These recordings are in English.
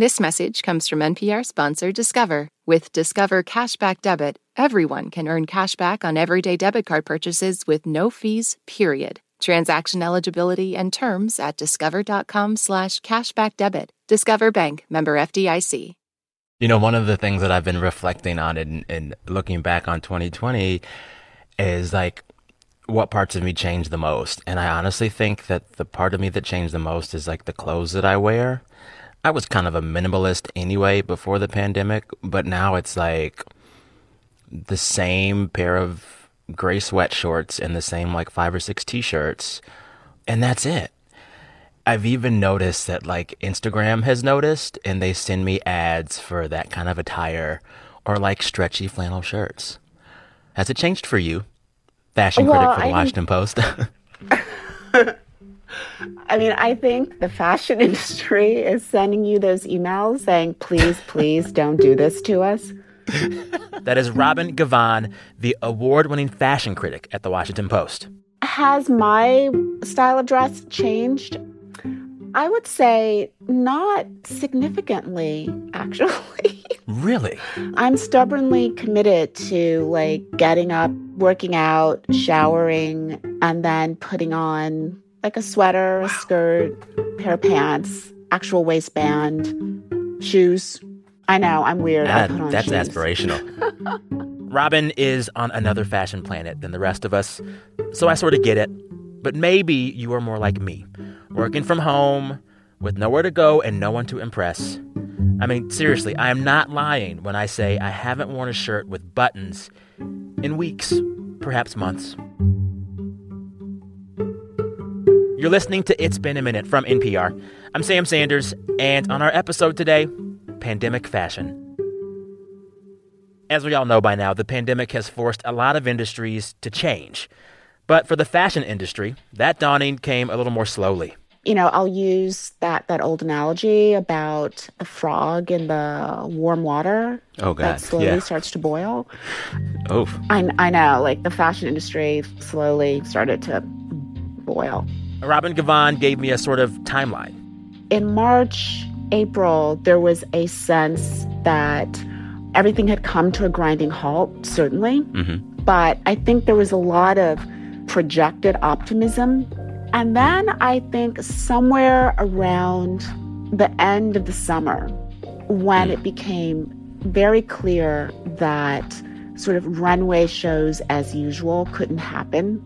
This message comes from NPR sponsor Discover. With Discover Cashback Debit, everyone can earn cashback on everyday debit card purchases with no fees, period. Transaction eligibility and terms at discover.com slash cashback debit. Discover Bank, member FDIC. You know, one of the things that I've been reflecting on and, and looking back on 2020 is like what parts of me changed the most. And I honestly think that the part of me that changed the most is like the clothes that I wear. I was kind of a minimalist anyway before the pandemic, but now it's like the same pair of gray sweatshorts and the same like five or six t-shirts and that's it. I've even noticed that like Instagram has noticed and they send me ads for that kind of attire or like stretchy flannel shirts. Has it changed for you? Fashion Well, critic for the I- Washington Post. I mean, I think the fashion industry is sending you those emails saying, please, please don't do this to us. that is Robin Givhan, the award-winning fashion critic at the Washington Post. Has my style of dress changed? I would say not significantly, actually. Really? I'm stubbornly committed to like getting up, working out, showering, and then putting on like a sweater, a skirt, pair of pants, actual waistband, shoes. I know, I'm weird. On that's shoes. aspirational. Robin is on another fashion planet than the rest of us, so I sort of get it. But maybe you are more like me, working from home, with nowhere to go and no one to impress. I mean, seriously, I am not lying when I say I haven't worn a shirt with buttons in weeks, perhaps months. You're listening to It's Been a Minute from NPR. I'm Sam Sanders, and on our episode today, pandemic fashion. As we all know by now, the pandemic has forced a lot of industries to change. But for the fashion industry, that dawning came a little more slowly. You know, I'll use that that old analogy about a frog in the warm water Oh, that slowly starts to boil. Oh, I, I know, like the fashion industry slowly started to boil. Robin Givhan gave me a sort of timeline. In March, April, there was a sense that everything had come to a grinding halt, certainly. Mm-hmm. But I think there was a lot of projected optimism. And then I think somewhere around the end of the summer, when mm. it became very clear that sort of runway shows as usual couldn't happen,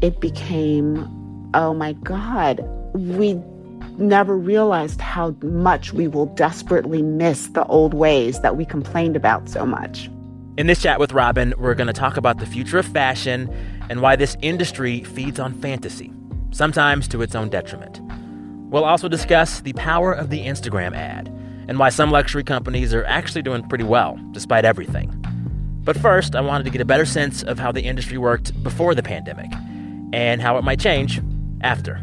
it became, oh my God, we never realized how much we will desperately miss the old ways that we complained about so much. In this chat with Robin, we're going to talk about the future of fashion and why this industry feeds on fantasy, sometimes to its own detriment. We'll also discuss the power of the Instagram ad and why some luxury companies are actually doing pretty well, despite everything. But first, I wanted to get a better sense of how the industry worked before the pandemic and how it might change after.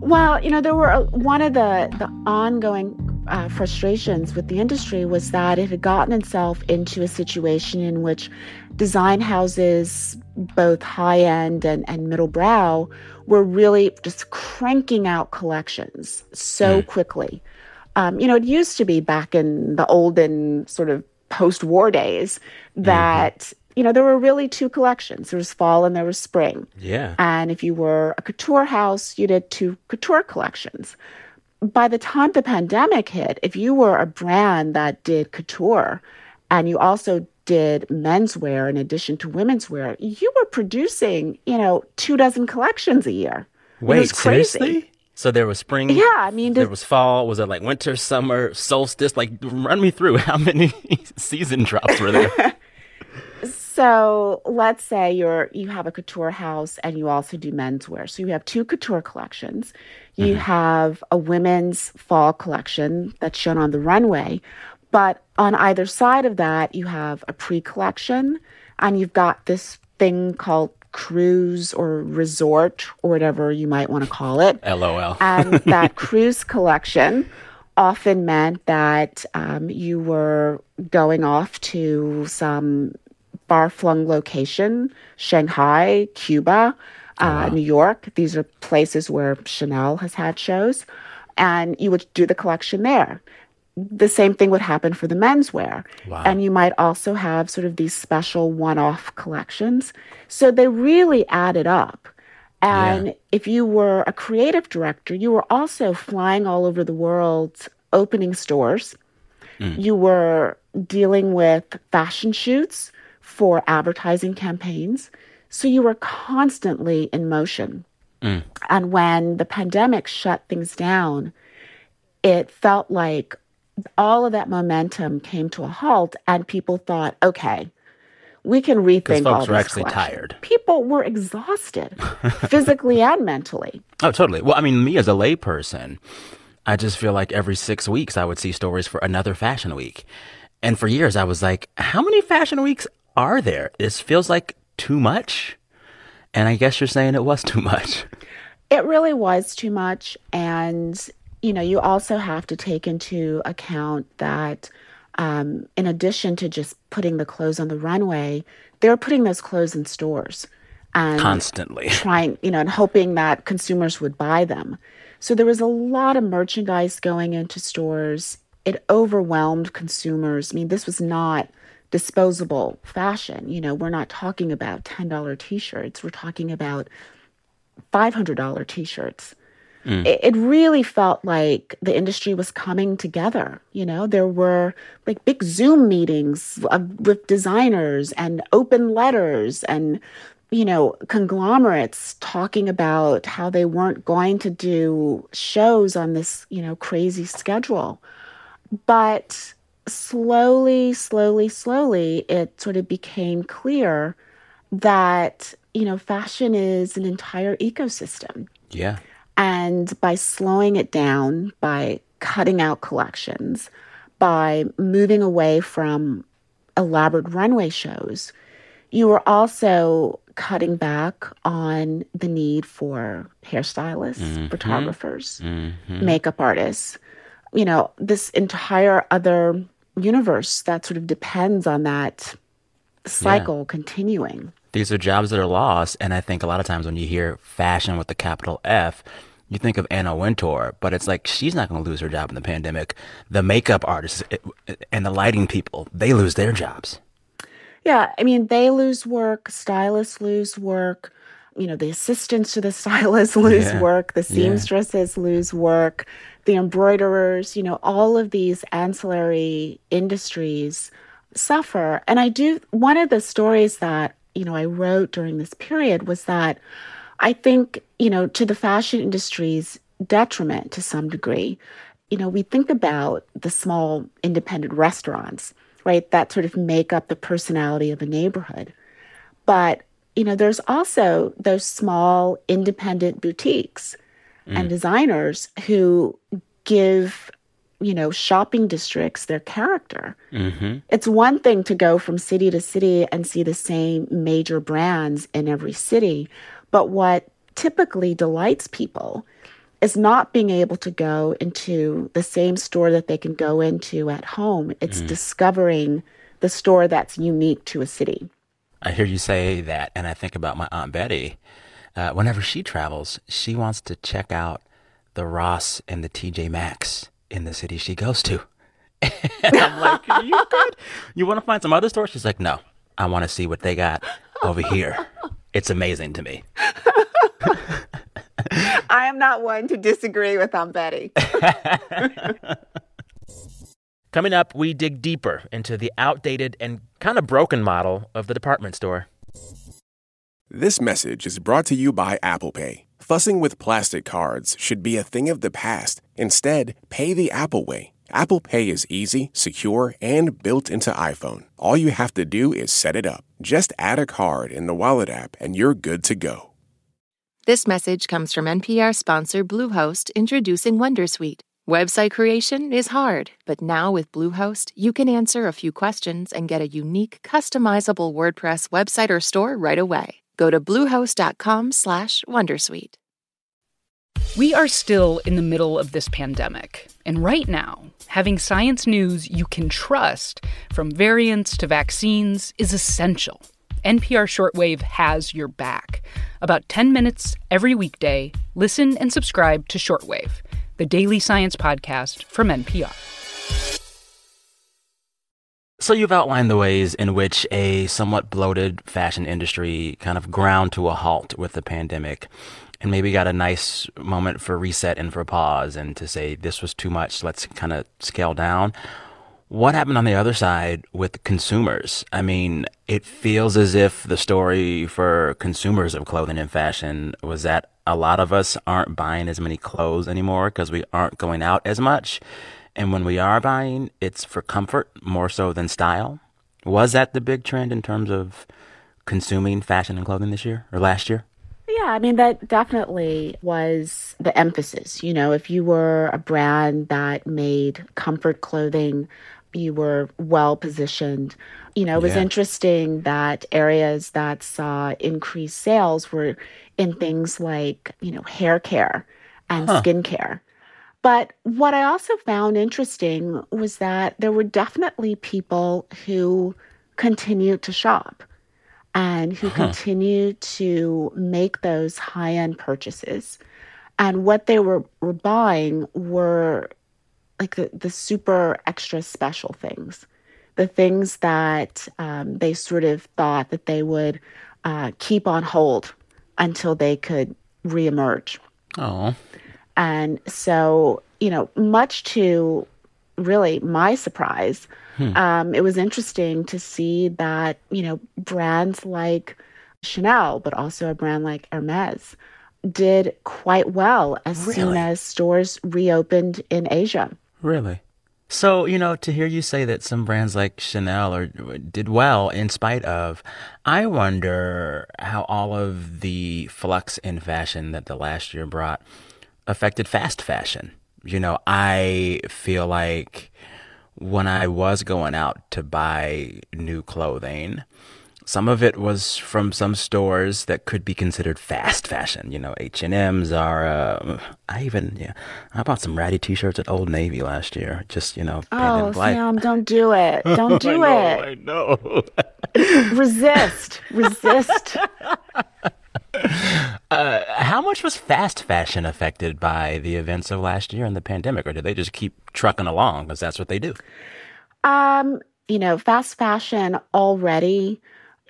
Well, you know, there were one of the the ongoing uh, frustrations with the industry was that it had gotten itself into a situation in which design houses, both high end and, and middle brow, were really just cranking out collections so quickly. Um, you know, it used to be back in the olden sort of post war days that, you know, there were really two collections there was fall and there was spring. Yeah. And if you were a couture house, you did two couture collections. By the time the pandemic hit, if you were a brand that did couture and you also did menswear in addition to women's wear, you were producing, you know, two dozen collections a year. It Wait, was crazy. seriously? So there was spring. Yeah, I mean, there was fall. Was it like winter, summer, solstice? Like, run me through how many season drops were there? So let's say you're you have a couture house and you also do menswear. So you have two couture collections. You have a women's fall collection that's shown on the runway, but on either side of that you have a pre-collection and you've got this thing called cruise or resort or whatever you might want to call it. LOL. And that cruise collection often meant that um, you were going off to some far flung location, Shanghai, Cuba, uh, New York. These are places where Chanel has had shows. and you would do the collection there. The same thing would happen for the menswear. Wow. And you might also have sort of these special one off collections. So they really added up. And yeah. if you were a creative director, you were also flying all over the world opening stores. Mm. You were dealing with fashion shoots for advertising campaigns. So you were constantly in motion. Mm. And when the pandemic shut things down, it felt like all of that momentum came to a halt, and people thought, okay, we can rethink folks were actually tired. People were exhausted, physically and mentally. Oh, totally. Well, I mean, me as a layperson, I just feel like every six weeks I would see stories for another fashion week. And for years I was like, how many fashion weeks are there? This feels like too much. And I guess you're saying it was too much. It really was too much. And, you know, you also have to take into account that um, in addition to just putting the clothes on the runway, they're putting those clothes in stores and constantly trying, you know, and hoping that consumers would buy them. So there was a lot of merchandise going into stores. It overwhelmed consumers. I mean, this was not disposable fashion. You know, we're not talking about $10 t shirts, we're talking about $500 t shirts. Mm. It, it, really felt like the industry was coming together. You know, there were like big Zoom meetings with designers and open letters and, you know, conglomerates talking about how they weren't going to do shows on this, you know, crazy schedule. But slowly, slowly, slowly, it sort of became clear that, you know, fashion is an entire ecosystem. Yeah. And by slowing it down, by cutting out collections, by moving away from elaborate runway shows, you were also cutting back on the need for hairstylists, mm-hmm. photographers, mm-hmm. makeup artists. You know, this entire other universe that sort of depends on that cycle yeah. continuing. These are jobs that are lost. And I think a lot of times when you hear fashion with the capital F, you think of Anna Wintour, but it's like she's not going to lose her job in the pandemic. The makeup artists and the lighting people, they lose their jobs. Yeah. I mean, they lose work, stylists lose work. You know, the assistants to the stylists lose yeah. work, the seamstresses yeah. lose work, the embroiderers, you know, all of these ancillary industries suffer. And I do, one of the stories that you know, I wrote during this period was that I think, you know, to the fashion industry's detriment to some degree, you know, we think about the small independent restaurants, right, that sort of make up the personality of a neighborhood. But, you know, there's also those small independent boutiques mm. and designers who give you know, shopping districts, their character. Mm-hmm. It's one thing to go from city to city and see the same major brands in every city, but what typically delights people is not being able to go into the same store that they can go into at home. It's mm. discovering the store that's unique to a city. I hear you say that, and I think about my Aunt Betty. Uh, whenever she travels, she wants to check out the Ross and the TJ Maxx in the city she goes to. and I'm like, Are you good? You want to find some other stores? She's like, No, I want to see what they got over here. It's amazing to me. I am not one to disagree with Aunt Betty. Coming up, we dig deeper into the outdated and kind of broken model of the department store. This message is brought to you by Apple Pay. Fussing with plastic cards should be a thing of the past. Instead, pay the Apple way. Apple Pay is easy, secure, and built into iPhone. All you have to do is set it up. Just add a card in the Wallet app and you're good to go. This message comes from NPR sponsor Bluehost introducing Wondersuite. Website creation is hard, but now with Bluehost, you can answer a few questions and get a unique, customizable WordPress website or store right away. Go to bluehost.com slash wondersuite. We are still in the middle of this pandemic. And right now, having science news you can trust, from variants to vaccines, is essential. NPR Shortwave has your back. About 10 minutes every weekday, listen and subscribe to Shortwave the daily science podcast from NPR. So, you've outlined the ways in which a somewhat bloated fashion industry kind of ground to a halt with the pandemic and maybe got a nice moment for reset and for pause and to say, this was too much, let's kind of scale down. What happened on the other side with consumers? I mean, it feels as if the story for consumers of clothing and fashion was that a lot of us aren't buying as many clothes anymore because we aren't going out as much. And when we are buying, it's for comfort more so than style. Was that the big trend in terms of consuming fashion and clothing this year or last year? Yeah, I mean, that definitely was the emphasis. You know, if you were a brand that made comfort clothing, you were well positioned. You know, it was yeah. interesting that areas that saw increased sales were in things like, you know, hair care and huh. skincare. But what I also found interesting was that there were definitely people who continued to shop and who huh. continued to make those high end purchases. And what they were, were buying were like the, the super extra special things, the things that um, they sort of thought that they would uh, keep on hold until they could reemerge. Oh. And so, you know, much to really my surprise, hmm. um, it was interesting to see that, you know, brands like Chanel, but also a brand like Hermes, did quite well as really? soon as stores reopened in Asia. Really? So, you know, to hear you say that some brands like Chanel or did well in spite of, I wonder how all of the flux in fashion that the last year brought affected fast fashion. You know, I feel like when I was going out to buy new clothing, some of it was from some stores that could be considered fast fashion. You know, H and M, Zara. I even yeah, I bought some ratty T-shirts at Old Navy last year. Just you know, oh Sam, don't do it, don't do I know, it. I know. resist, resist. Uh, how much was fast fashion affected by the events of last year and the pandemic, or did they just keep trucking along because that's what they do? Um, you know, fast fashion already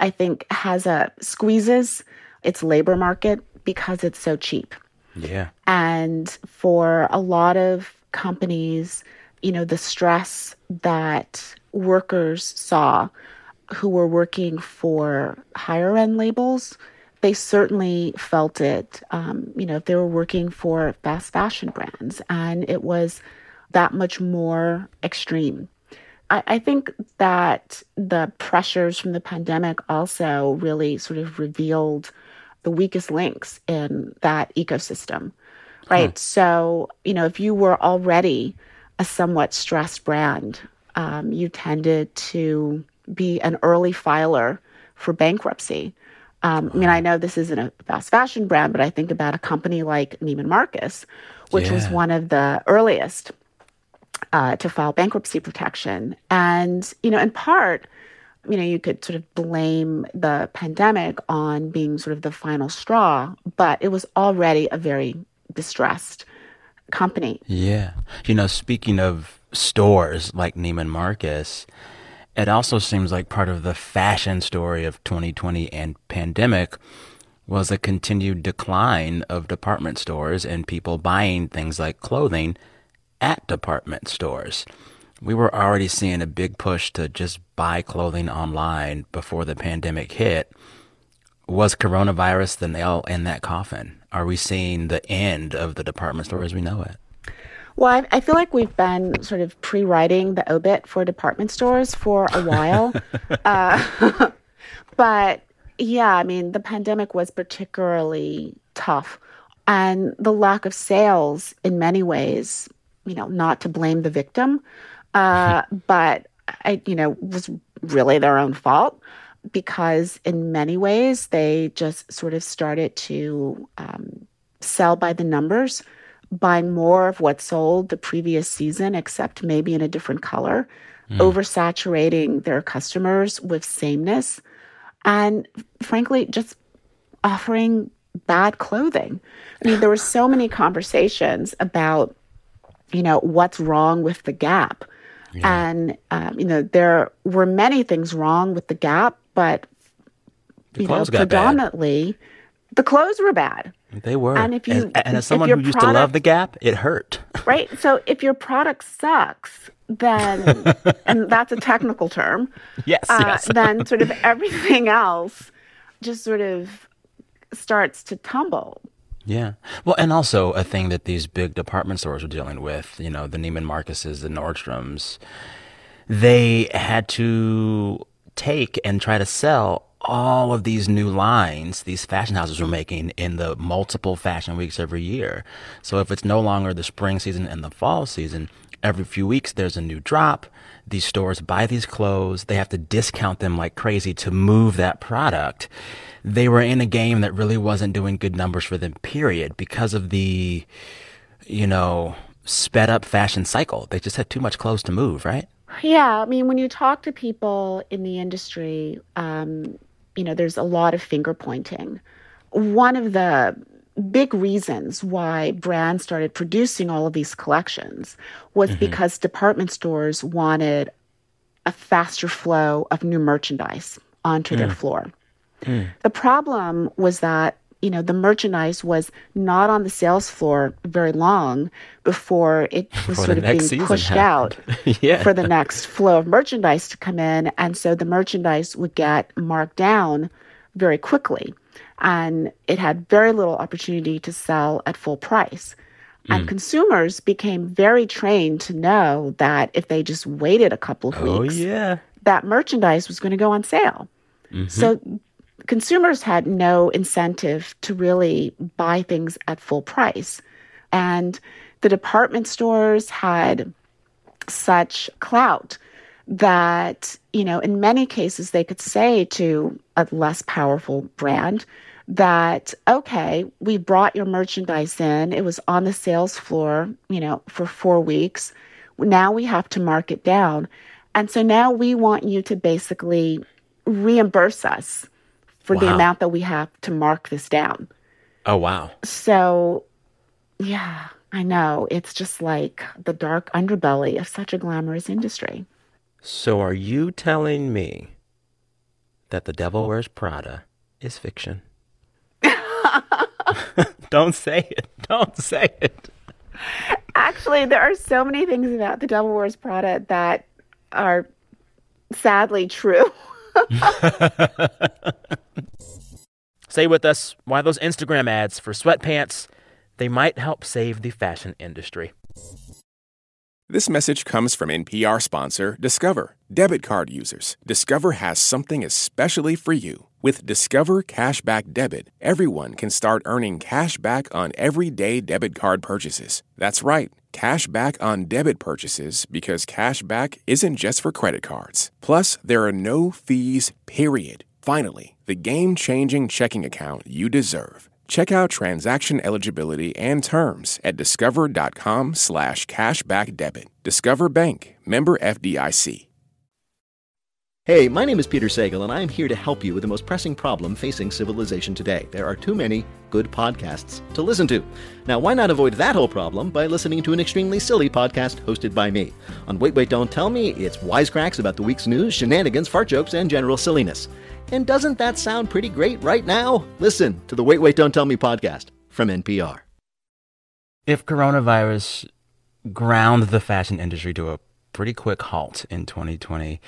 I think has a squeezes its labor market because it's so cheap. Yeah. And for a lot of companies, you know, the stress that workers saw who were working for higher end labels, they certainly felt it. Um, you know, if they were working for fast fashion brands, and it was that much more extreme. I, I think that the pressures from the pandemic also really sort of revealed the weakest links in that ecosystem, right? Huh. So, you know, if you were already a somewhat stressed brand, um, you tended to be an early filer for bankruptcy. Um, I mean, I know this isn't a fast fashion brand, but I think about a company like Neiman Marcus, which yeah. was one of the earliest uh, to file bankruptcy protection. And, you know, in part, you know, you could sort of blame the pandemic on being sort of the final straw, but it was already a very distressed company. Yeah. You know, speaking of stores like Neiman Marcus, it also seems like part of the fashion story of 2020 and pandemic was a continued decline of department stores and people buying things like clothing at department stores. We were already seeing a big push to just buy clothing online before the pandemic hit. Was coronavirus the nail in that coffin? Are we seeing the end of the department store as we know it? Well, I, feel like we've been sort of pre-writing the obit for department stores for a while. uh, but yeah, I mean, the pandemic was particularly tough. And the lack of sales in many ways you know, not to blame the victim, uh, but I, you know, was really their own fault because in many ways they just sort of started to um, sell by the numbers, buy more of what sold the previous season, except maybe in a different color, mm. oversaturating their customers with sameness, and frankly, just offering bad clothing. I mean, there were so many conversations about you know, what's wrong with the Gap? Yeah. And, um, you know, there were many things wrong with the Gap, but, the you know, predominantly bad. the clothes were bad. They were. And if you, and, and as someone who used product, to love the Gap, it hurt. right. So if your product sucks, then, and that's a technical term. Yes, uh, yes. then sort of everything else just sort of starts to tumble. Yeah. Well, and also a thing that these big department stores are dealing with, you know, the Neiman Marcuses, the Nordstroms, they had to take and try to sell all of these new lines these fashion houses were making in the multiple fashion weeks every year. So if it's no longer the spring season and the fall season, every few weeks there's a new drop. These stores buy these clothes, they have to discount them like crazy to move that product they were in a game that really wasn't doing good numbers for them, period, because of the, you know, sped up fashion cycle. They just had too much clothes to move, right? Yeah. I mean, when you talk to people in the industry, um, you know, there's a lot of finger pointing. One of the big reasons why brands started producing all of these collections was mm-hmm. because department stores wanted a faster flow of new merchandise onto mm. their floor. The problem was that you know the merchandise was not on the sales floor very long before it was sort of being pushed out yeah. for the next flow of merchandise to come in and so the merchandise would get marked down very quickly and it had very little opportunity to sell at full price and mm. consumers became very trained to know that if they just waited a couple of oh, weeks yeah. that merchandise was going to go on sale mm-hmm. so consumers had no incentive to really buy things at full price. And the department stores had such clout that, you know, in many cases they could say to a less powerful brand that, okay, we brought your merchandise in, it was on the sales floor, you know, for four weeks. Now we have to mark it down. And so now we want you to basically reimburse us for wow. the amount that we have to mark this down. Oh, wow. So, yeah, I know. It's just like the dark underbelly of such a glamorous industry. So, are you telling me that The Devil Wears Prada is fiction? Don't say it. Don't say it. Actually, there are so many things about The Devil Wears Prada that are sadly true. Say with us why those Instagram ads for sweatpants they might help save the fashion industry. This message comes from NPR sponsor Discover. Debit card users, Discover has something especially for you. With Discover Cashback Debit, everyone can start earning cash back on everyday debit card purchases. That's right cash back on debit purchases because cash back isn't just for credit cards. Plus, there are no fees, period. Finally, the game changing checking account you deserve. Check out transaction eligibility and terms at discover.com slash cashback debit. Discover Bank, member FDIC. Hey, my name is Peter Sagal, and I am here to help you with the most pressing problem facing civilization today. There are too many good podcasts to listen to. Now, why not avoid that whole problem by listening to an extremely silly podcast hosted by me? On Wait, Wait, Don't Tell Me, it's wisecracks about the week's news, shenanigans, fart jokes, and general silliness. And doesn't that sound pretty great right now? Listen to the Wait, Wait, Don't Tell Me podcast from NPR. If coronavirus ground the fashion industry to a pretty quick halt in 2020,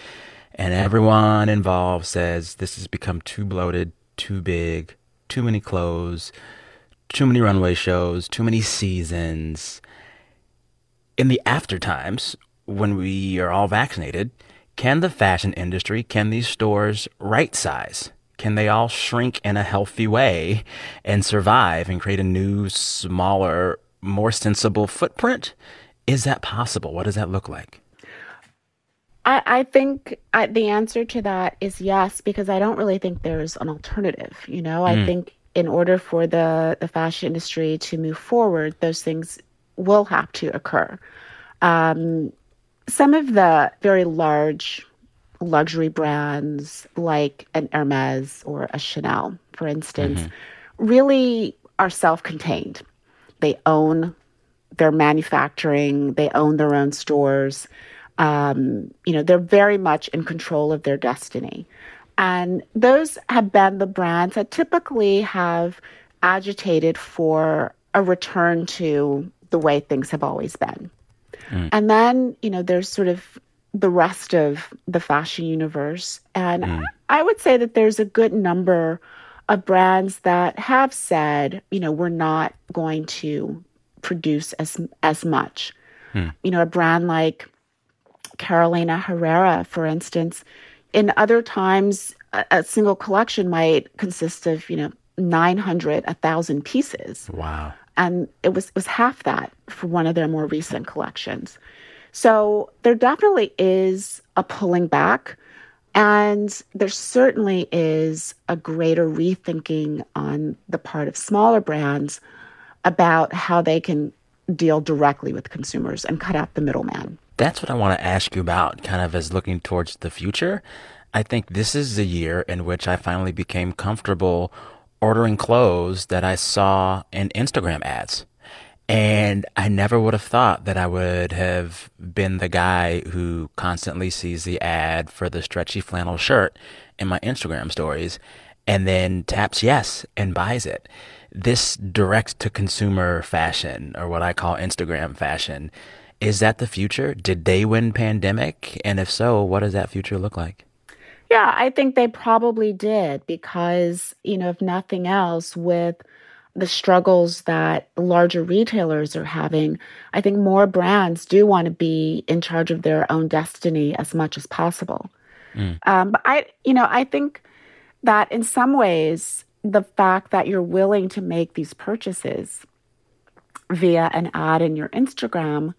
and everyone involved says this has become too bloated, too big, too many clothes, too many runway shows, too many seasons. In the after times, when we are all vaccinated, can the fashion industry, can these stores right size? Can they all shrink in a healthy way and survive and create a new, smaller, more sensible footprint? Is that possible? What does that look like? I, I think I, the answer to that is yes, because I don't really think there's an alternative. You know, mm. I think in order for the, the fashion industry to move forward, those things will have to occur. Um, some of the very large luxury brands, like an Hermes or a Chanel, for instance, mm-hmm. really are self contained. They own They're manufacturing, they own their own stores. Um, you know, they're very much in control of their destiny. And those have been the brands that typically have agitated for a return to the way things have always been. Mm. And then, you know, there's sort of the rest of the fashion universe. And mm. I would say that there's a good number of brands that have said, you know, we're not going to produce as as much. Hmm. You know, a brand like Carolina Herrera, for instance, in other times, a, a single collection might consist of, you know, 900, 1,000 pieces. Wow. And it was, it was half that for one of their more recent collections. So there definitely is a pulling back. And there certainly is a greater rethinking on the part of smaller brands about how they can deal directly with consumers and cut out the middleman. That's what I want to ask you about, kind of as looking towards the future. I think this is the year in which I finally became comfortable ordering clothes that I saw in Instagram ads. And I never would have thought that I would have been the guy who constantly sees the ad for the stretchy flannel shirt in my Instagram stories and then taps yes and buys it. This direct to consumer fashion, or what I call Instagram fashion, is that the future? Did they win pandemic? And if so, what does that future look like? Yeah, I think they probably did because, you know, if nothing else, with the struggles that larger retailers are having, I think more brands do want to be in charge of their own destiny as much as possible. Mm. Um, but I, you know, I think that in some ways, the fact that you're willing to make these purchases via an ad in your Instagram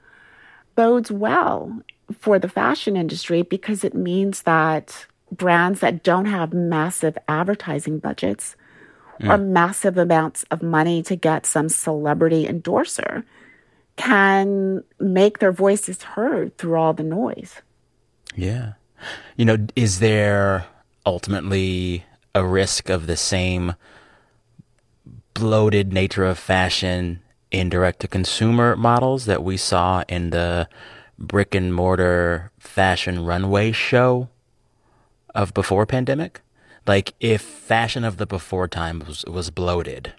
bodes well for the fashion industry because it means that brands that don't have massive advertising budgets mm. or massive amounts of money to get some celebrity endorser can make their voices heard through all the noise. Yeah. You know, is there ultimately a risk of the same bloated nature of fashion in direct to consumer models that we saw in the brick and mortar fashion runway show of before pandemic? Like if fashion of the before times was, was bloated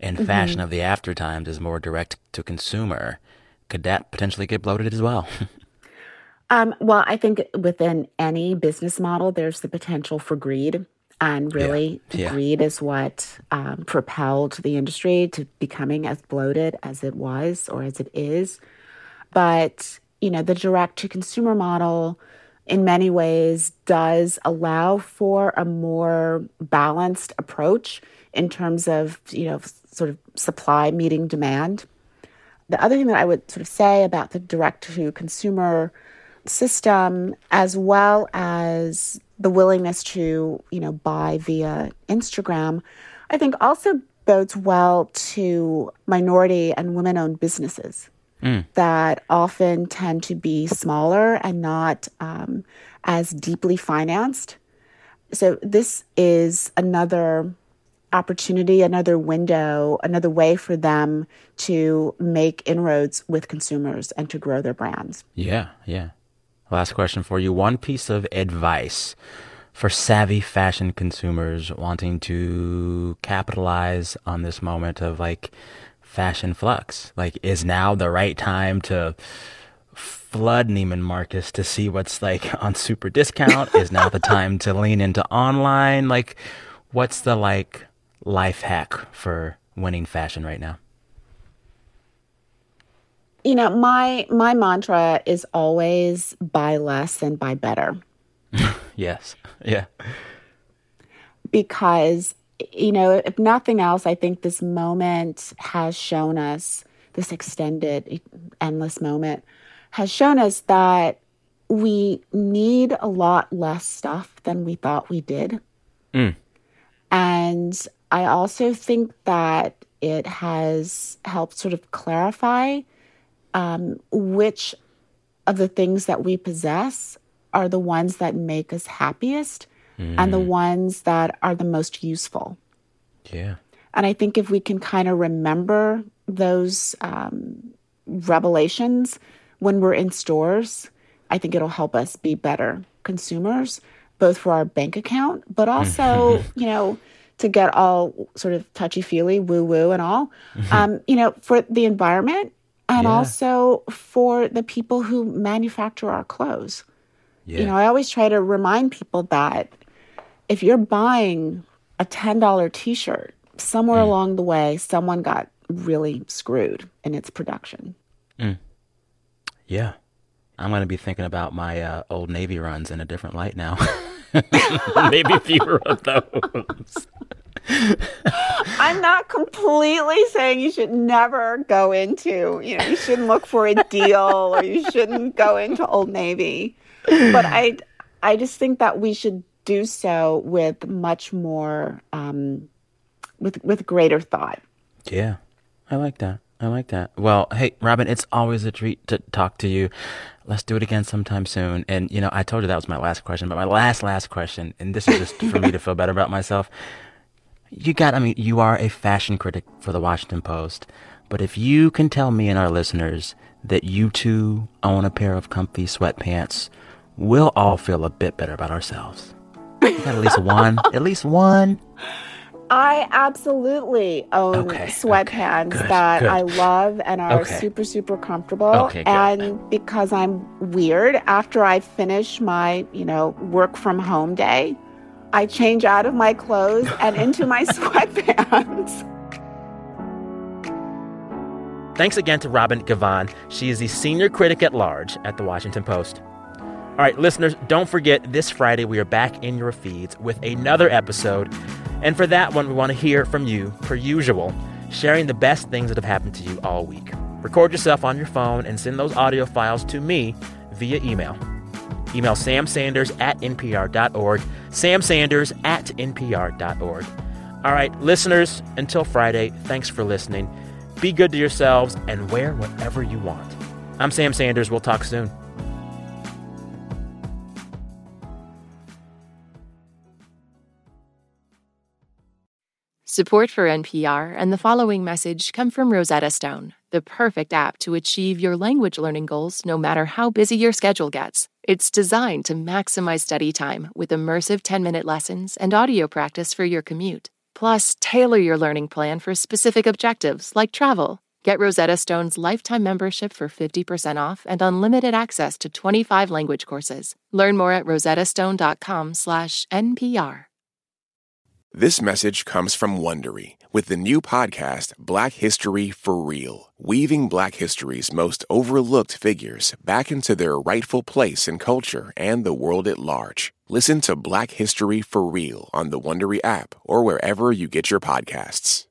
and mm-hmm. fashion of the after times is more direct to consumer, could that potentially get bloated as well? um, well, I think within any business model, there's the potential for greed. And really, yeah. Yeah. greed is what um, propelled the industry to becoming as bloated as it was or as it is. But, you know, the direct to consumer model in many ways does allow for a more balanced approach in terms of, you know, sort of supply meeting demand. The other thing that I would sort of say about the direct to consumer system, as well as the willingness to, you know, buy via Instagram, I think also bodes well to minority and women owned businesses mm. that often tend to be smaller and not um, as deeply financed. So, this is another opportunity, another window, another way for them to make inroads with consumers and to grow their brands. Yeah, yeah. Last question for you. One piece of advice for savvy fashion consumers wanting to capitalize on this moment of like fashion flux? Like, is now the right time to flood Neiman Marcus to see what's like on super discount? is now the time to lean into online? Like, what's the like life hack for winning fashion right now? You know, my my mantra is always buy less and buy better. yes. Yeah. Because you know, if nothing else, I think this moment has shown us, this extended, endless moment has shown us that we need a lot less stuff than we thought we did. Mm. And I also think that it has helped sort of clarify um, which of the things that we possess are the ones that make us happiest mm. and the mm. ones that are the most useful. Yeah. And I think if we can kind of remember those um, revelations when we're in stores. I think it'll help us be better consumers, both for our bank account, but also, you know, to get all sort of touchy feely, woo woo, and all, um, you know, for the environment and Yeah. also for the people who manufacture our clothes. Yeah. You know, I always try to remind people that if you're buying a $10 t shirt, somewhere along the way, someone got really screwed in its production. Yeah. I'm going to be thinking about my uh, old Navy runs in a different light now. Maybe fewer of those. I'm not completely saying you should never go into, you know, you shouldn't look for a deal or you shouldn't go into Old Navy. But I I just think that we should do so with much more um with with greater thought. Yeah. I like that. I like that. Well, hey, Robin, it's always a treat to talk to you. Let's do it again sometime soon. And, you know, I told you that was my last question, but my last, last question, and this is just for me to feel better about myself. You got, I mean, you are a fashion critic for the Washington Post, but if you can tell me and our listeners that you too own a pair of comfy sweatpants, we'll all feel a bit better about ourselves. At least one, at least one. I absolutely own Okay, sweatpants okay, good, that good. I love and are Okay. super, super comfortable. Okay, and because I'm weird, after I finish my, you know, work from home day, I change out of my clothes and into my sweatpants. Thanks again to Robin Givhan. She is the senior critic at large at the Washington Post. All right, listeners, don't forget this Friday we are back in your feeds with another episode. And for that one, we want to hear from you, per usual, sharing the best things that have happened to you all week. Record yourself on your phone and send those audio files to me via email. Email samsanders at npr.org, samsanders at npr.org. All right, listeners, until Friday, thanks for listening. Be good to yourselves and wear whatever you want. I'm Sam Sanders. We'll talk soon. Support for NPR and the following message come from Rosetta Stone, the perfect app to achieve your language learning goals no matter how busy your schedule gets. It's designed to maximize study time with immersive 10 minute lessons and audio practice for your commute. Plus, tailor your learning plan for specific objectives like travel. Get Rosetta Stone's lifetime membership for 50% off and unlimited access to 25 language courses. Learn more at rosettastone.com/npr. This message comes from Wondery with the new podcast Black History for Real, weaving Black history's most overlooked figures back into their rightful place in culture and the world at large. Listen to Black History for Real on the Wondery app or wherever you get your podcasts.